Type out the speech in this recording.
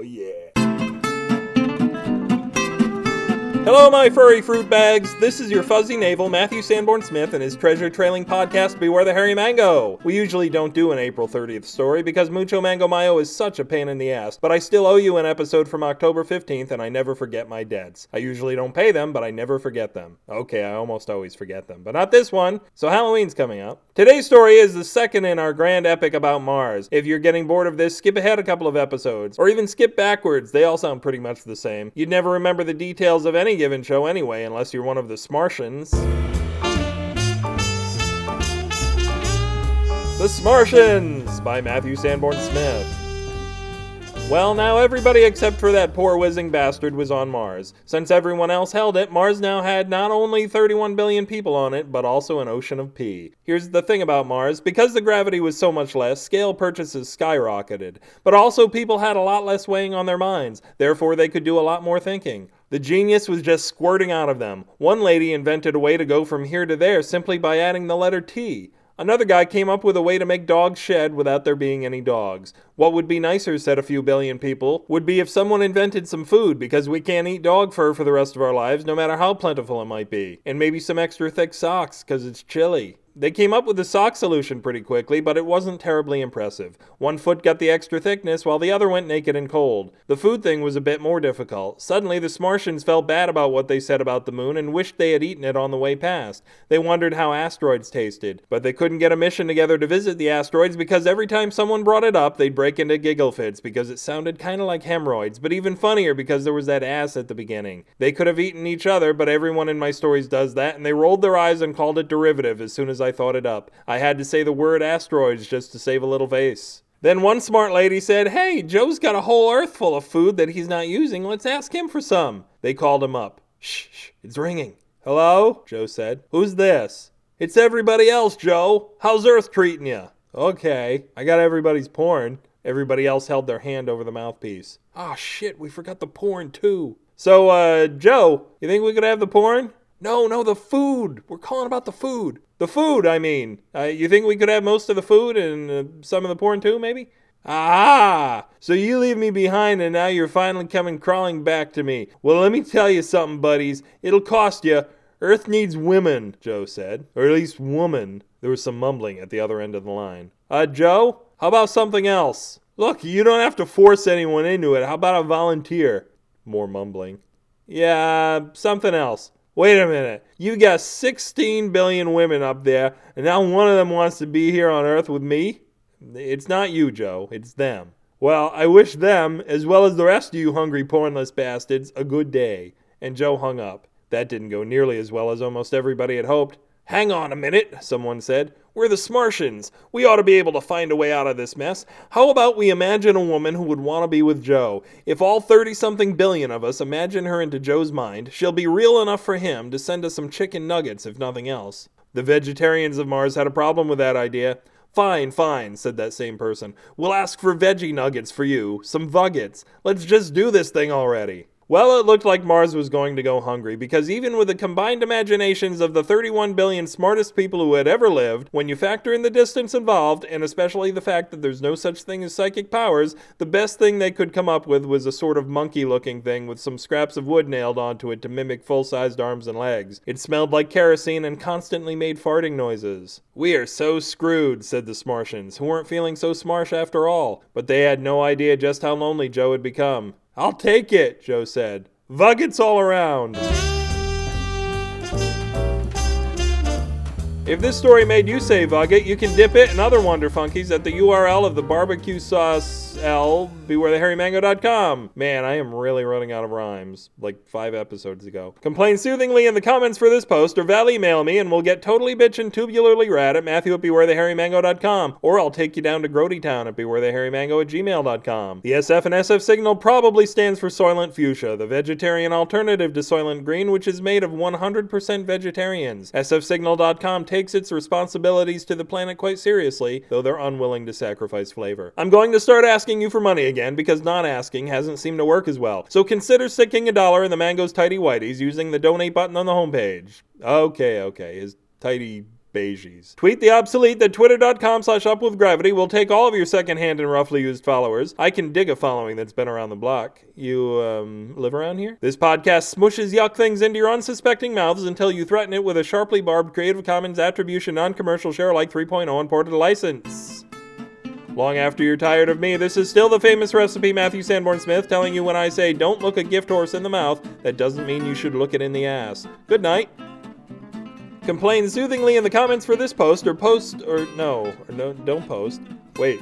Oh, yeah. Hello, my furry fruit bags. This is your fuzzy navel, Matthew Sanborn Smith, and his treasure trailing podcast, Beware the Hairy Mango. We usually don't do an April 30th story because Mucho Mango Mayo is such a pain in the ass, but I still owe you an episode from October 15th, and I never forget my debts. I usually don't pay them, but I never forget them. Okay, I almost always forget them, but not this one. So Halloween's coming up. Today's story is the second in our grand epic about Mars. If you're getting bored of this, skip ahead a couple of episodes, or even skip backwards. They all sound pretty much the same. You'd never remember the details of any given show anyway, unless you're one of the Smartians. The Smartians by Matthew Sanborn Smith. Well, now everybody except for that poor whizzing bastard was on Mars. Since everyone else held it, Mars now had not only 31 billion people on it, but also an ocean of pee. Here's the thing about Mars because the gravity was so much less, scale purchases skyrocketed. But also, people had a lot less weighing on their minds, therefore, they could do a lot more thinking. The genius was just squirting out of them. One lady invented a way to go from here to there simply by adding the letter T. Another guy came up with a way to make dogs shed without there being any dogs. What would be nicer, said a few billion people, would be if someone invented some food because we can't eat dog fur for the rest of our lives, no matter how plentiful it might be. And maybe some extra thick socks because it's chilly. They came up with the sock solution pretty quickly, but it wasn't terribly impressive. One foot got the extra thickness, while the other went naked and cold. The food thing was a bit more difficult. Suddenly, the Smartians felt bad about what they said about the moon and wished they had eaten it on the way past. They wondered how asteroids tasted, but they couldn't get a mission together to visit the asteroids because every time someone brought it up, they'd break into giggle fits because it sounded kind of like hemorrhoids, but even funnier because there was that ass at the beginning. They could have eaten each other, but everyone in my stories does that, and they rolled their eyes and called it derivative as soon as I thought it up. I had to say the word asteroids just to save a little face. Then one smart lady said, Hey, Joe's got a whole earth full of food that he's not using. Let's ask him for some. They called him up. Shh, shh, it's ringing. Hello? Joe said. Who's this? It's everybody else, Joe. How's Earth treating you? Okay, I got everybody's porn. Everybody else held their hand over the mouthpiece. Ah, oh, shit, we forgot the porn too. So, uh, Joe, you think we could have the porn? No, no, the food. We're calling about the food. The food, I mean. Uh, you think we could have most of the food and uh, some of the porn too, maybe? Ah! So you leave me behind and now you're finally coming crawling back to me. Well, let me tell you something, buddies. It'll cost you. Earth needs women, Joe said. Or at least woman. There was some mumbling at the other end of the line. Uh, Joe? How about something else? Look, you don't have to force anyone into it. How about a volunteer? More mumbling. Yeah, something else. Wait a minute. You've got 16 billion women up there, and now one of them wants to be here on Earth with me? It's not you, Joe. It's them. Well, I wish them, as well as the rest of you hungry, pornless bastards, a good day. And Joe hung up. That didn't go nearly as well as almost everybody had hoped. Hang on a minute, someone said. We're the Smartians. We ought to be able to find a way out of this mess. How about we imagine a woman who would want to be with Joe? If all 30 something billion of us imagine her into Joe's mind, she'll be real enough for him to send us some chicken nuggets, if nothing else. The vegetarians of Mars had a problem with that idea. Fine, fine, said that same person. We'll ask for veggie nuggets for you, some vuggets. Let's just do this thing already. Well, it looked like Mars was going to go hungry because even with the combined imaginations of the 31 billion smartest people who had ever lived, when you factor in the distance involved, and especially the fact that there's no such thing as psychic powers, the best thing they could come up with was a sort of monkey looking thing with some scraps of wood nailed onto it to mimic full sized arms and legs. It smelled like kerosene and constantly made farting noises. We are so screwed, said the Smartians, who weren't feeling so smarsh after all, but they had no idea just how lonely Joe had become. I'll take it, Joe said. Vuggets all around. If this story made you say Vugget, you can dip it and other Wonder Funkies at the URL of the barbecue sauce L, bewarethehairymango.com. Man, I am really running out of rhymes, like five episodes ago. Complain soothingly in the comments for this post, or val email me, and we'll get totally bitchin' tubularly rad at matthew at bewarethehairymango.com, or I'll take you down to Grody Town at bewarethehairymango at gmail.com. The SF and SF signal probably stands for Soylent Fuchsia, the vegetarian alternative to Soylent Green, which is made of 100% vegetarians. sfsignal.com takes its responsibilities to the planet quite seriously, though they're unwilling to sacrifice flavor. I'm going to start asking asking you for money again because not asking hasn't seemed to work as well. So consider sticking a dollar in the Mango's Tidy Whiteys using the donate button on the homepage. Okay, okay. His tidy beigies. Tweet the obsolete that twitter.com slash upwithgravity will take all of your secondhand and roughly used followers. I can dig a following that's been around the block. You, um, live around here? This podcast smushes yuck things into your unsuspecting mouths until you threaten it with a sharply barbed Creative Commons Attribution Non-Commercial Share Alike 3.0 imported license. Long after you're tired of me, this is still the famous recipe Matthew Sanborn Smith telling you when I say don't look a gift horse in the mouth, that doesn't mean you should look it in the ass. Good night. Complain soothingly in the comments for this post or post or no, or no don't post. Wait,